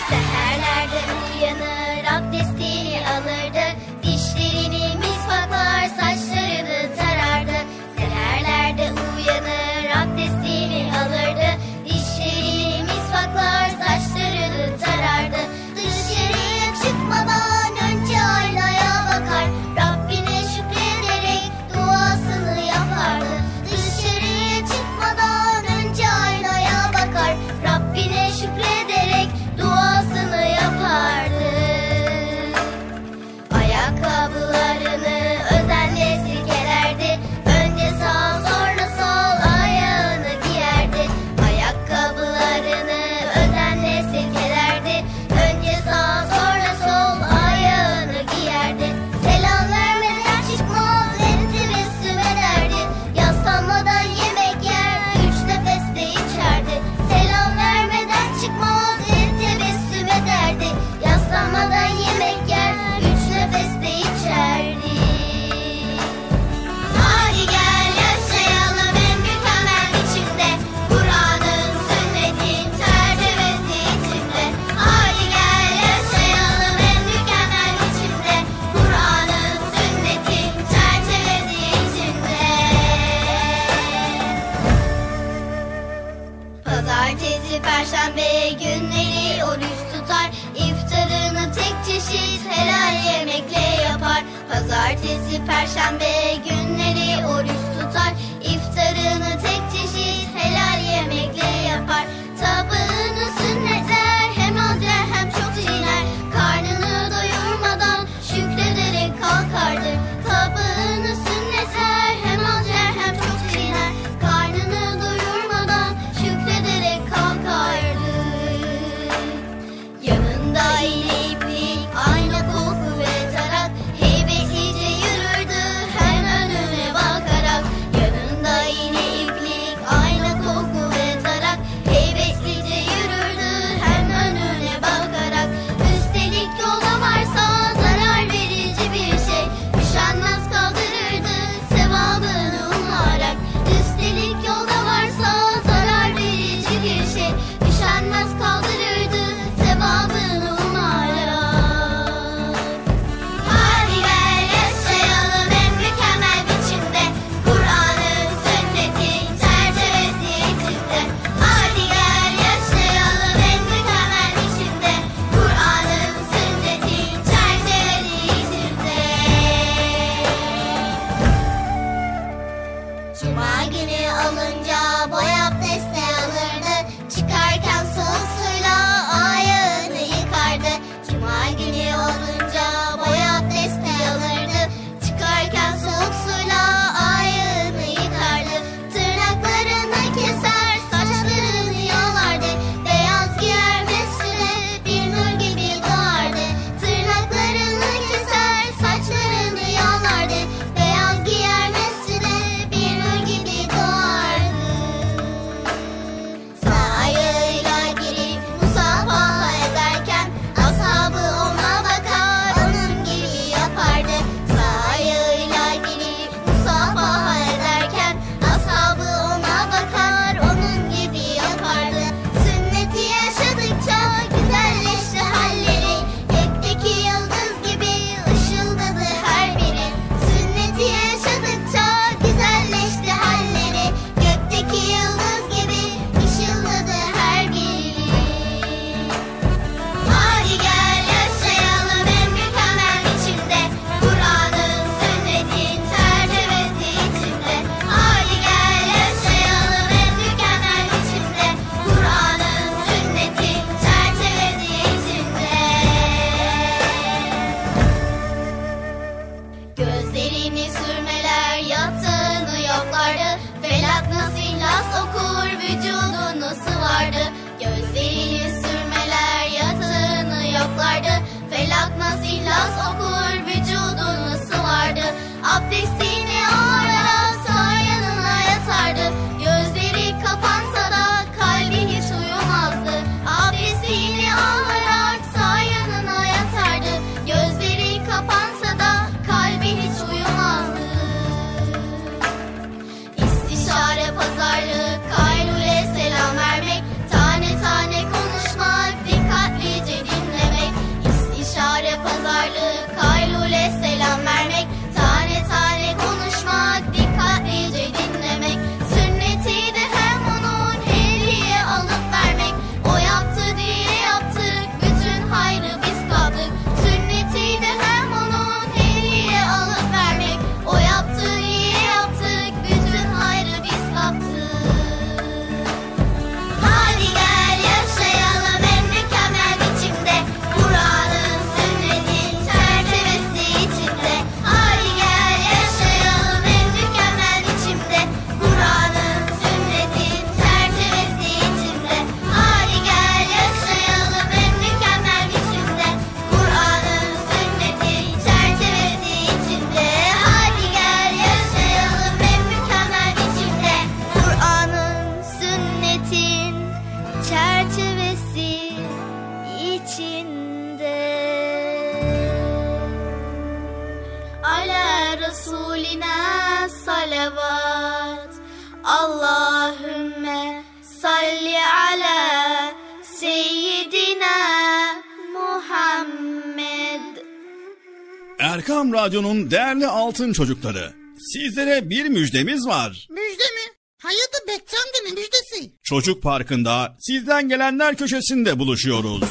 Radyo'nun değerli altın çocukları. Sizlere bir müjdemiz var. Müjde mi? Hayatı bekçamdı mı müjdesi? Çocuk Parkı'nda sizden gelenler köşesinde buluşuyoruz.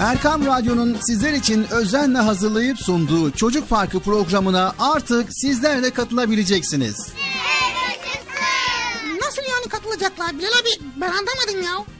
Erkam Radyo'nun sizler için özenle hazırlayıp sunduğu Çocuk Parkı programına artık sizler de katılabileceksiniz. Nasıl yani katılacaklar Bilal abi? Ben anlamadım ya.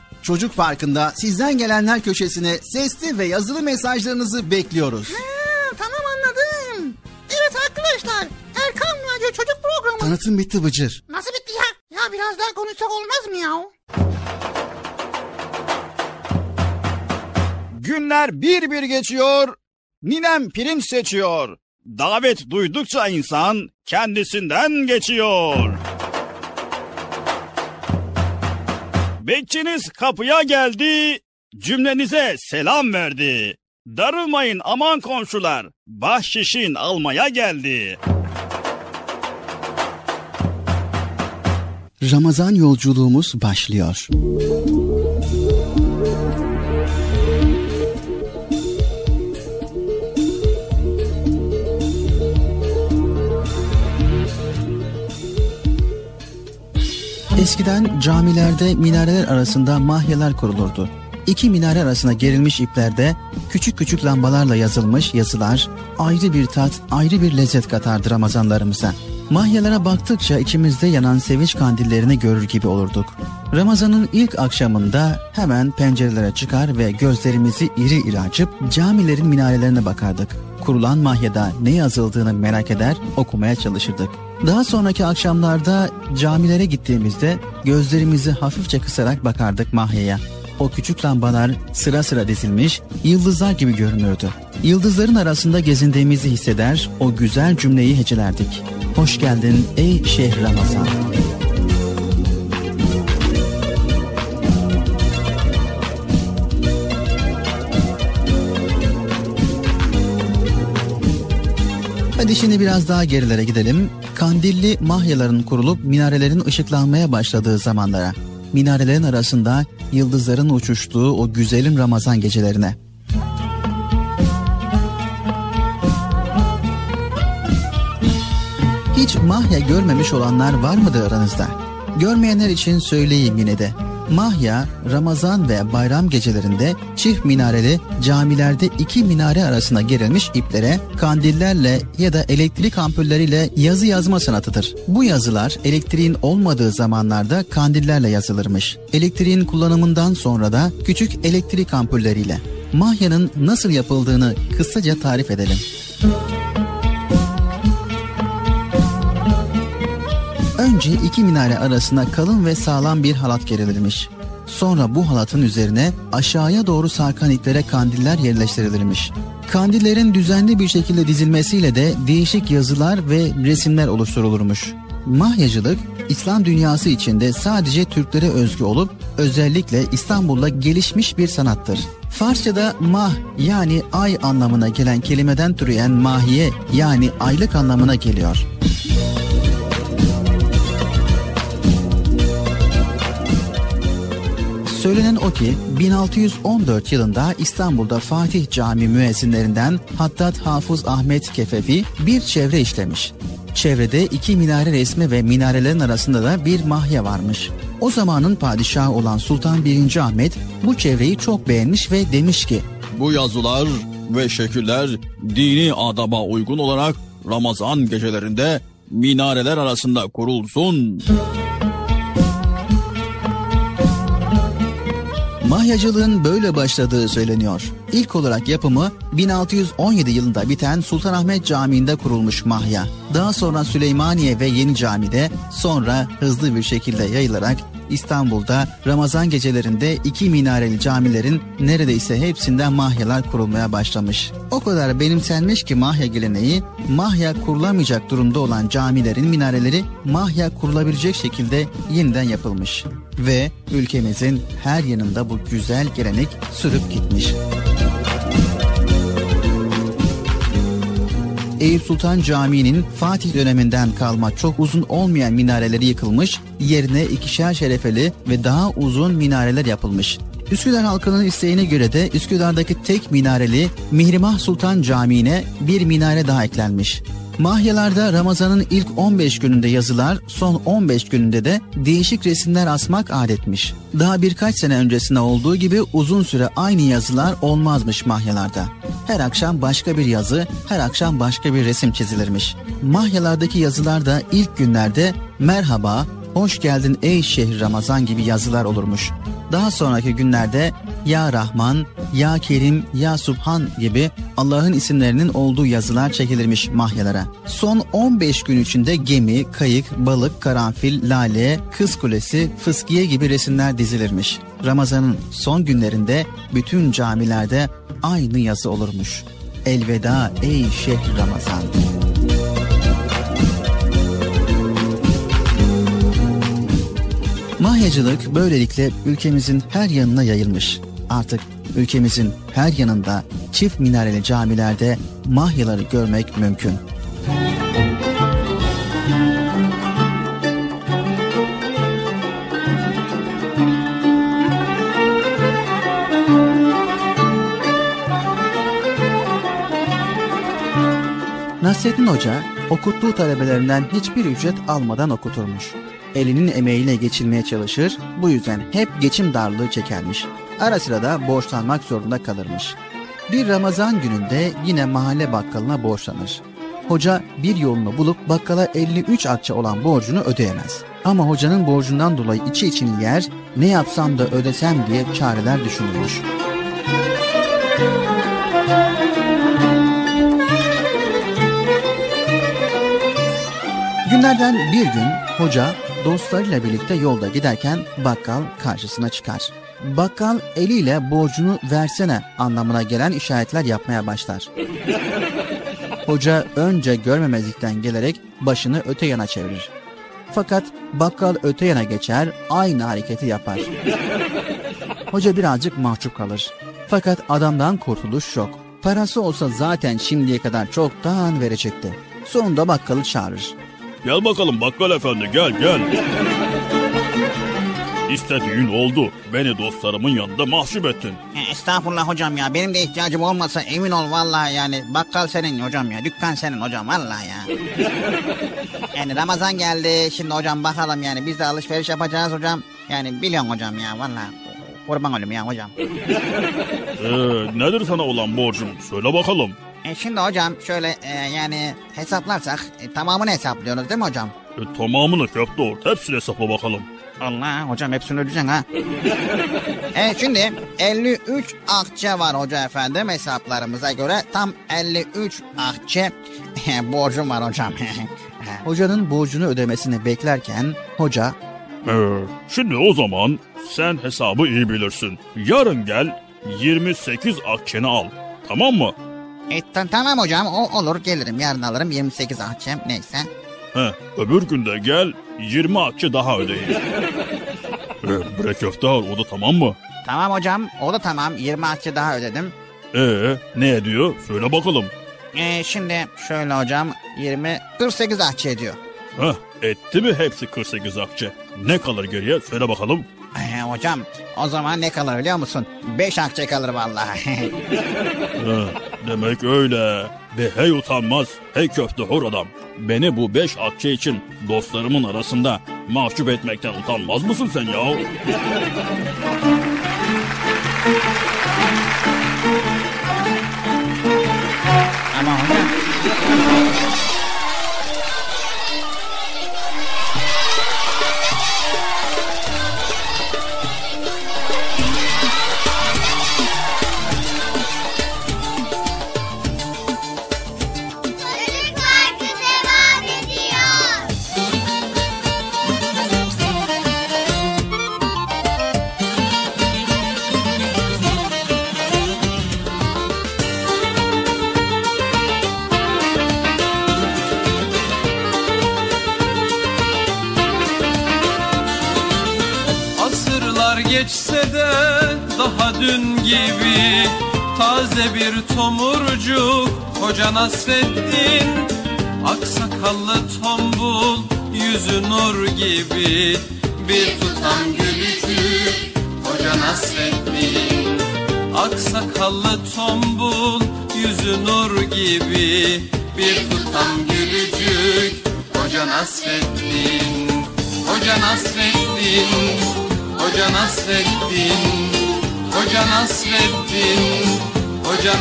Çocuk Parkı'nda sizden gelenler köşesine sesli ve yazılı mesajlarınızı bekliyoruz. Ha, tamam anladım. Evet arkadaşlar Erkan Radyo Çocuk Programı. Tanıtım bitti Bıcır. Nasıl bitti ya? Ya biraz daha konuşsak olmaz mı ya? Günler bir bir geçiyor, ninem pirinç seçiyor. Davet duydukça insan kendisinden geçiyor. Bekçiniz kapıya geldi, cümlenize selam verdi. Darılmayın aman komşular, bahşişin almaya geldi. Ramazan yolculuğumuz başlıyor. Eskiden camilerde minareler arasında mahyeler kurulurdu. İki minare arasına gerilmiş iplerde küçük küçük lambalarla yazılmış yazılar ayrı bir tat, ayrı bir lezzet katardı Ramazanlarımıza. Mahyelere baktıkça içimizde yanan sevinç kandillerini görür gibi olurduk. Ramazanın ilk akşamında hemen pencerelere çıkar ve gözlerimizi iri iri açıp camilerin minarelerine bakardık. Kurulan mahyada ne yazıldığını merak eder, okumaya çalışırdık. Daha sonraki akşamlarda camilere gittiğimizde gözlerimizi hafifçe kısarak bakardık mahyaya. O küçük lambalar sıra sıra dizilmiş, yıldızlar gibi görünürdü. Yıldızların arasında gezindiğimizi hisseder, o güzel cümleyi hecelerdik. Hoş geldin ey şehri Ramazan. Hadi şimdi biraz daha gerilere gidelim. Kandilli mahyaların kurulup minarelerin ışıklanmaya başladığı zamanlara. Minarelerin arasında yıldızların uçuştuğu o güzelim Ramazan gecelerine. Hiç mahya görmemiş olanlar var mıdır aranızda? Görmeyenler için söyleyeyim yine de. Mahya, Ramazan ve bayram gecelerinde çift minareli camilerde iki minare arasına gerilmiş iplere kandillerle ya da elektrik ampulleriyle yazı yazma sanatıdır. Bu yazılar elektriğin olmadığı zamanlarda kandillerle yazılırmış. Elektriğin kullanımından sonra da küçük elektrik ampulleriyle. Mahya'nın nasıl yapıldığını kısaca tarif edelim. Önce iki minare arasına kalın ve sağlam bir halat gerilirmiş. Sonra bu halatın üzerine aşağıya doğru sarkan iplere kandiller yerleştirilirmiş. Kandillerin düzenli bir şekilde dizilmesiyle de değişik yazılar ve resimler oluşturulurmuş. Mahyacılık İslam dünyası içinde sadece Türklere özgü olup özellikle İstanbul'da gelişmiş bir sanattır. Farsçada mah yani ay anlamına gelen kelimeden türeyen mahiye yani aylık anlamına geliyor. Söylenen o ki 1614 yılında İstanbul'da Fatih Cami müezzinlerinden Hattat Hafız Ahmet Kefefi bir çevre işlemiş. Çevrede iki minare resmi ve minarelerin arasında da bir mahya varmış. O zamanın padişahı olan Sultan 1. Ahmet bu çevreyi çok beğenmiş ve demiş ki Bu yazılar ve şekiller dini adaba uygun olarak Ramazan gecelerinde minareler arasında kurulsun. Mahyacılığın böyle başladığı söyleniyor. İlk olarak yapımı 1617 yılında biten Sultanahmet Camii'nde kurulmuş mahya. Daha sonra Süleymaniye ve Yeni Cami'de sonra hızlı bir şekilde yayılarak İstanbul'da Ramazan gecelerinde iki minareli camilerin neredeyse hepsinden mahyalar kurulmaya başlamış. O kadar benimsenmiş ki mahya geleneği, mahya kurulamayacak durumda olan camilerin minareleri mahya kurulabilecek şekilde yeniden yapılmış. Ve ülkemizin her yanında bu güzel gelenek sürüp gitmiş. Eyüp Sultan Camii'nin Fatih döneminden kalma çok uzun olmayan minareleri yıkılmış, yerine ikişer şerefeli ve daha uzun minareler yapılmış. Üsküdar halkının isteğine göre de Üsküdar'daki tek minareli Mihrimah Sultan Camii'ne bir minare daha eklenmiş. Mahyalarda Ramazan'ın ilk 15 gününde yazılar, son 15 gününde de değişik resimler asmak adetmiş. Daha birkaç sene öncesinde olduğu gibi uzun süre aynı yazılar olmazmış mahyalarda. Her akşam başka bir yazı, her akşam başka bir resim çizilirmiş. Mahyalardaki yazılar da ilk günlerde merhaba, hoş geldin ey şehir Ramazan gibi yazılar olurmuş. Daha sonraki günlerde Ya Rahman, Ya Kerim, Ya Subhan gibi Allah'ın isimlerinin olduğu yazılar çekilirmiş mahyalara. Son 15 gün içinde gemi, kayık, balık, karanfil, lale, kız kulesi, fıskiye gibi resimler dizilirmiş. Ramazan'ın son günlerinde bütün camilerde aynı yazı olurmuş. Elveda ey şehir Ramazan. Mahyacılık böylelikle ülkemizin her yanına yayılmış. Artık ülkemizin her yanında çift minareli camilerde mahyaları görmek mümkün. Nasrettin Hoca okuttuğu talebelerinden hiçbir ücret almadan okuturmuş. Elinin emeğiyle geçilmeye çalışır, bu yüzden hep geçim darlığı çekermiş. Ara sıra da borçlanmak zorunda kalırmış. Bir Ramazan gününde yine mahalle bakkalına borçlanır. Hoca bir yolunu bulup bakkala 53 akçe olan borcunu ödeyemez. Ama hocanın borcundan dolayı içi içini yer, ne yapsam da ödesem diye çareler düşünülmüş. Günlerden bir gün hoca dostlarıyla birlikte yolda giderken bakkal karşısına çıkar. Bakkal eliyle borcunu versene anlamına gelen işaretler yapmaya başlar. Hoca önce görmemezlikten gelerek başını öte yana çevirir. Fakat bakkal öte yana geçer, aynı hareketi yapar. Hoca birazcık mahcup kalır. Fakat adamdan kurtuluş yok. Parası olsa zaten şimdiye kadar çoktan verecekti. Sonunda bakkalı çağırır. Gel bakalım bakkal efendi gel gel. İstediğin oldu. Beni dostlarımın yanında mahcup ettin. E, Estağfurullah hocam ya. Benim de ihtiyacım olmasa emin ol vallahi yani. Bakkal senin hocam ya. Dükkan senin hocam vallahi ya. yani Ramazan geldi. Şimdi hocam bakalım yani. Biz de alışveriş yapacağız hocam. Yani biliyorsun hocam ya vallahi. Kurban olayım ya hocam. Ee, nedir sana olan borcum? Söyle bakalım. E, şimdi hocam şöyle e, yani hesaplarsak e, tamamını hesaplıyoruz değil mi hocam? E, tamamını köp doğru. Hepsini hesapla bakalım. Allah hocam hepsini ödeyeceksin ha. evet şimdi 53 akçe var hoca efendim hesaplarımıza göre tam 53 akçe borcum var hocam. Hocanın borcunu ödemesini beklerken hoca Ee, şimdi o zaman sen hesabı iyi bilirsin. Yarın gel 28 akçeni al. Tamam mı? E, ta- tamam hocam o olur gelirim yarın alırım 28 akçem neyse. He, öbür günde gel 20 akçe daha ödeyin. ee, bre köfte al o da tamam mı? Tamam hocam o da tamam 20 akçe daha ödedim. Ee, ne ediyor? Söyle bakalım. E, şimdi şöyle hocam 20 48 akçe ediyor. Heh, etti mi hepsi 48 akçe? Ne kalır geriye? Söyle bakalım. E, hocam o zaman ne kalır biliyor musun? 5 akçe kalır vallahi. He, demek öyle. Ve hey utanmaz, hey köfte hor adam. Beni bu beş akçe için dostlarımın arasında mahcup etmekten utanmaz mısın sen ya?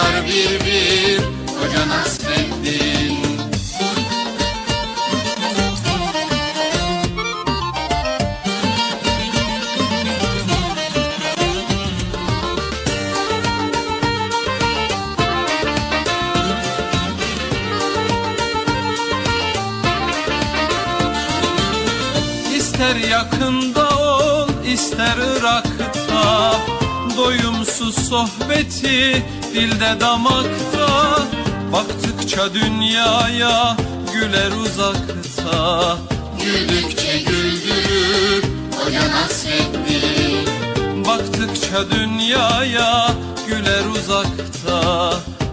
Tutar bir bir Hoca Nasreddin sohbeti dilde damakta. Baktıkça dünyaya güler uzakta. Güldükçe güldürür Hoca Nasreddin Baktıkça dünyaya güler uzakta.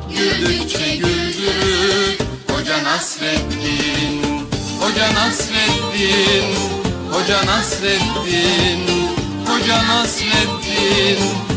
Güldükçe güldürür Hoca Nasreddin Hoca Nasreddin Hoca Nasreddin Hoca Nasreddin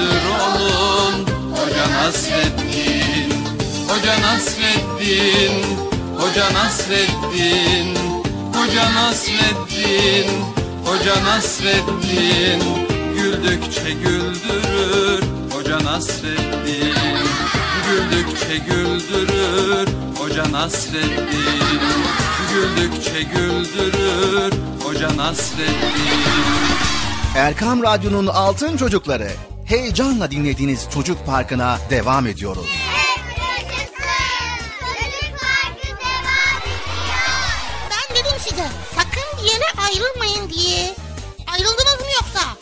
Köprüsüdür onun Hoca Nasreddin Hoca Nasreddin Hoca Nasreddin Hoca Nasreddin Hoca Nasreddin. Güldükçe güldürür Hoca Nasreddin. Güldükçe güldürür Hoca Nasreddin. Güldükçe güldürür Hoca Nasreddin. Erkam Radyo'nun Altın Çocukları. Heyecanla dinlediğiniz Çocuk Parkı'na devam ediyoruz. Ben dedim size sakın bir yere ayrılmayın diye. Ayrıldınız mı yoksa?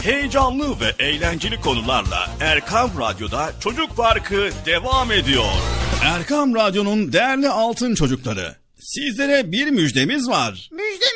Heyecanlı ve eğlenceli konularla Erkam Radyo'da Çocuk Parkı devam ediyor. Erkam Radyo'nun değerli altın çocukları. Sizlere bir müjdemiz var. Müjde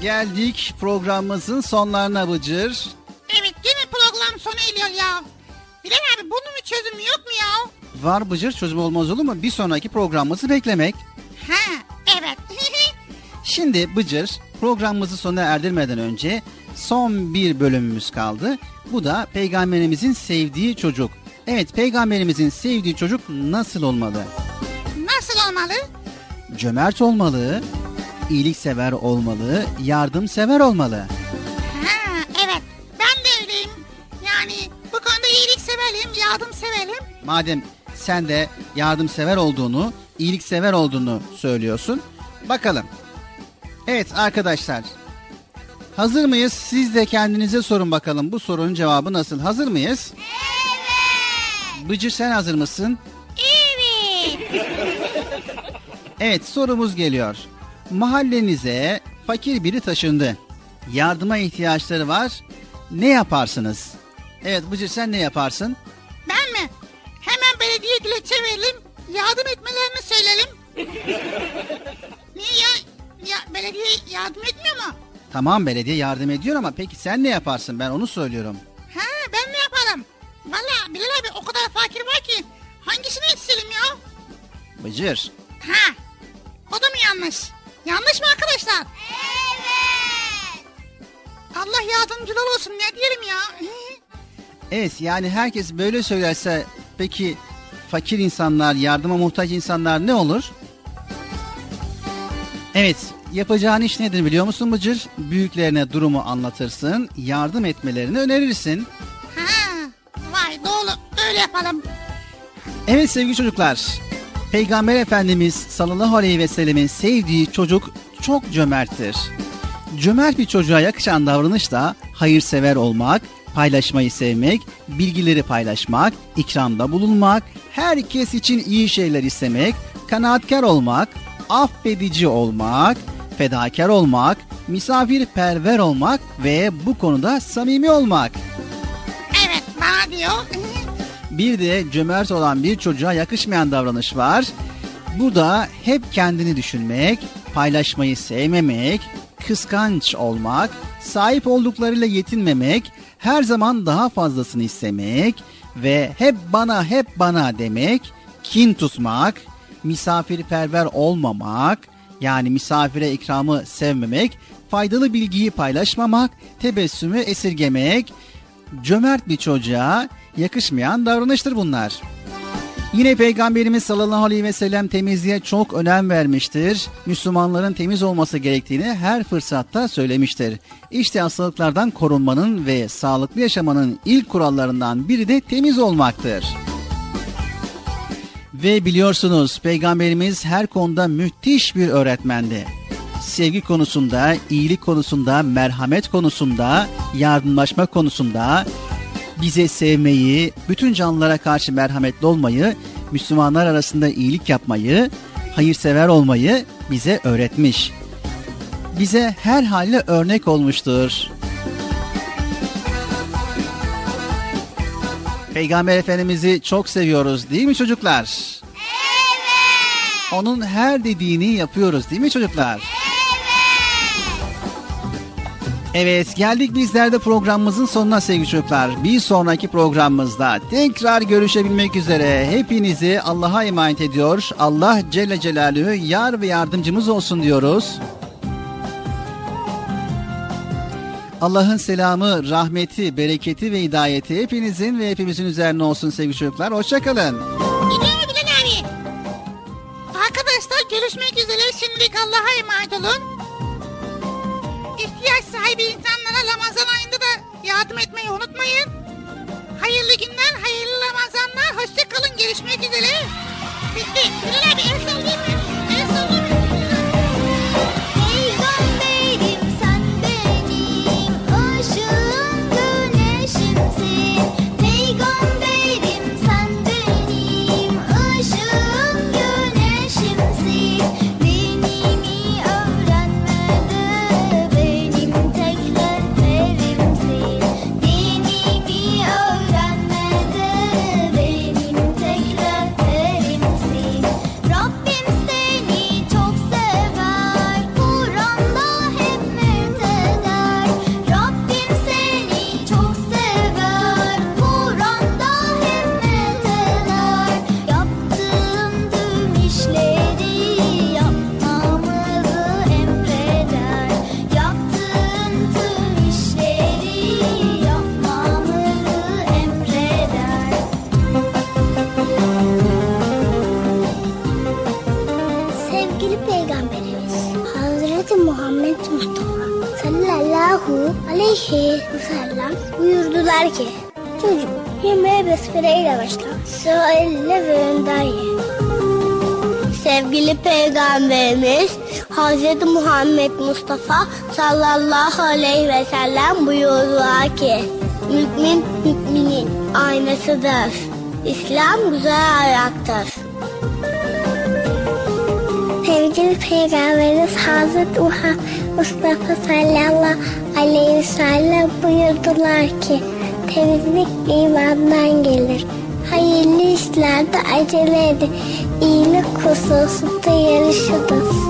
Geldik programımızın sonlarına Bıcır. Evet yine program sona eriyor ya. Bilal abi bunun bir çözümü yok mu ya? Var Bıcır çözüm olmaz olur mu? Bir sonraki programımızı beklemek. Ha evet. Şimdi Bıcır programımızı sona erdirmeden önce son bir bölümümüz kaldı. Bu da peygamberimizin sevdiği çocuk. Evet peygamberimizin sevdiği çocuk nasıl olmalı? Nasıl olmalı? Cömert olmalı, iyiliksever olmalı, yardımsever olmalı. Ha evet ben de öyleyim. Yani bu konuda iyilik severim, yardım severim. Madem sen de yardımsever olduğunu, iyiliksever olduğunu söylüyorsun. Bakalım. Evet arkadaşlar. Hazır mıyız? Siz de kendinize sorun bakalım. Bu sorunun cevabı nasıl? Hazır mıyız? Evet. Bıcır sen hazır mısın? Evet. Evet sorumuz geliyor. Mahallenize fakir biri taşındı. Yardıma ihtiyaçları var. Ne yaparsınız? Evet Bıcır sen ne yaparsın? Ben mi? Hemen belediye dilekçe verelim. Yardım etmelerini söyleyelim. Niye ya? ya? Belediye yardım etmiyor mu? Tamam belediye yardım ediyor ama peki sen ne yaparsın? Ben onu söylüyorum. Ha ben ne yaparım? Valla Bilal abi o kadar fakir var ki hangisini isteyelim ya? Bıcır. Ha o da mı yanlış? Yanlış mı arkadaşlar? Evet. Allah yardımcılar olsun ne diyelim ya? Evet yani herkes böyle söylerse peki fakir insanlar, yardıma muhtaç insanlar ne olur? Evet yapacağın iş nedir biliyor musun Bıcır? Büyüklerine durumu anlatırsın, yardım etmelerini önerirsin. Ha vay doğru öyle yapalım. Evet sevgili çocuklar, Peygamber Efendimiz sallallahu aleyhi ve sellemin sevdiği çocuk çok cömerttir. Cömert bir çocuğa yakışan davranış da hayırsever olmak, paylaşmayı sevmek, bilgileri paylaşmak, ikramda bulunmak, herkes için iyi şeyler istemek, kanaatkar olmak, affedici olmak, fedakar olmak, misafirperver olmak ve bu konuda samimi olmak. Evet bana diyor. Bir de cömert olan bir çocuğa yakışmayan davranış var. Bu da hep kendini düşünmek, paylaşmayı sevmemek, kıskanç olmak, sahip olduklarıyla yetinmemek, her zaman daha fazlasını istemek ve hep bana hep bana demek, kin tutmak, misafirperver olmamak, yani misafire ikramı sevmemek, faydalı bilgiyi paylaşmamak, tebessümü esirgemek, cömert bir çocuğa yakışmayan davranıştır bunlar. Yine Peygamberimiz sallallahu aleyhi ve sellem temizliğe çok önem vermiştir. Müslümanların temiz olması gerektiğini her fırsatta söylemiştir. İşte hastalıklardan korunmanın ve sağlıklı yaşamanın ilk kurallarından biri de temiz olmaktır. Ve biliyorsunuz Peygamberimiz her konuda müthiş bir öğretmendi. Sevgi konusunda, iyilik konusunda, merhamet konusunda, yardımlaşma konusunda, bize sevmeyi, bütün canlılara karşı merhametli olmayı, Müslümanlar arasında iyilik yapmayı, hayırsever olmayı bize öğretmiş. Bize her haliyle örnek olmuştur. Peygamber Efendimiz'i çok seviyoruz değil mi çocuklar? Evet. Onun her dediğini yapıyoruz değil mi çocuklar? Evet geldik bizler de programımızın sonuna sevgili çocuklar. Bir sonraki programımızda tekrar görüşebilmek üzere hepinizi Allah'a emanet ediyor. Allah Celle Celaluhu yar ve yardımcımız olsun diyoruz. Allah'ın selamı, rahmeti, bereketi ve hidayeti hepinizin ve hepimizin üzerine olsun sevgili çocuklar. Hoşçakalın. Bilal Bilal abi. Arkadaşlar görüşmek üzere şimdilik Allah'a emanet olun. İhtiyaç sahibi insanlara Ramazan ayında da yardım etmeyi unutmayın. Hayırlı günler, hayırlı Ramazanlar. Hoşça kalın. Görüşmek üzere. Bitti. Bilal abi el sallayayım mı? El sallayayım mı? Peygamberim sen benim ışığım Muhammed Mustafa sallallahu aleyhi ve sellem buyurdular ki Çocuk yemeğe besmeleyle başla. Sıra elle ve önden ye. Sevgili Peygamberimiz Hz. Muhammed Mustafa sallallahu aleyhi ve sellem buyurdular ki Mümin müminin aynasıdır. İslam güzel ayaktır. Sevgili Peygamberimiz Hazreti Mustafa sallallahu aleyhi ve sellem buyurdular ki temizlik imandan gelir. Hayırlı işlerde acele edin. İyilik hususunda yarışınız.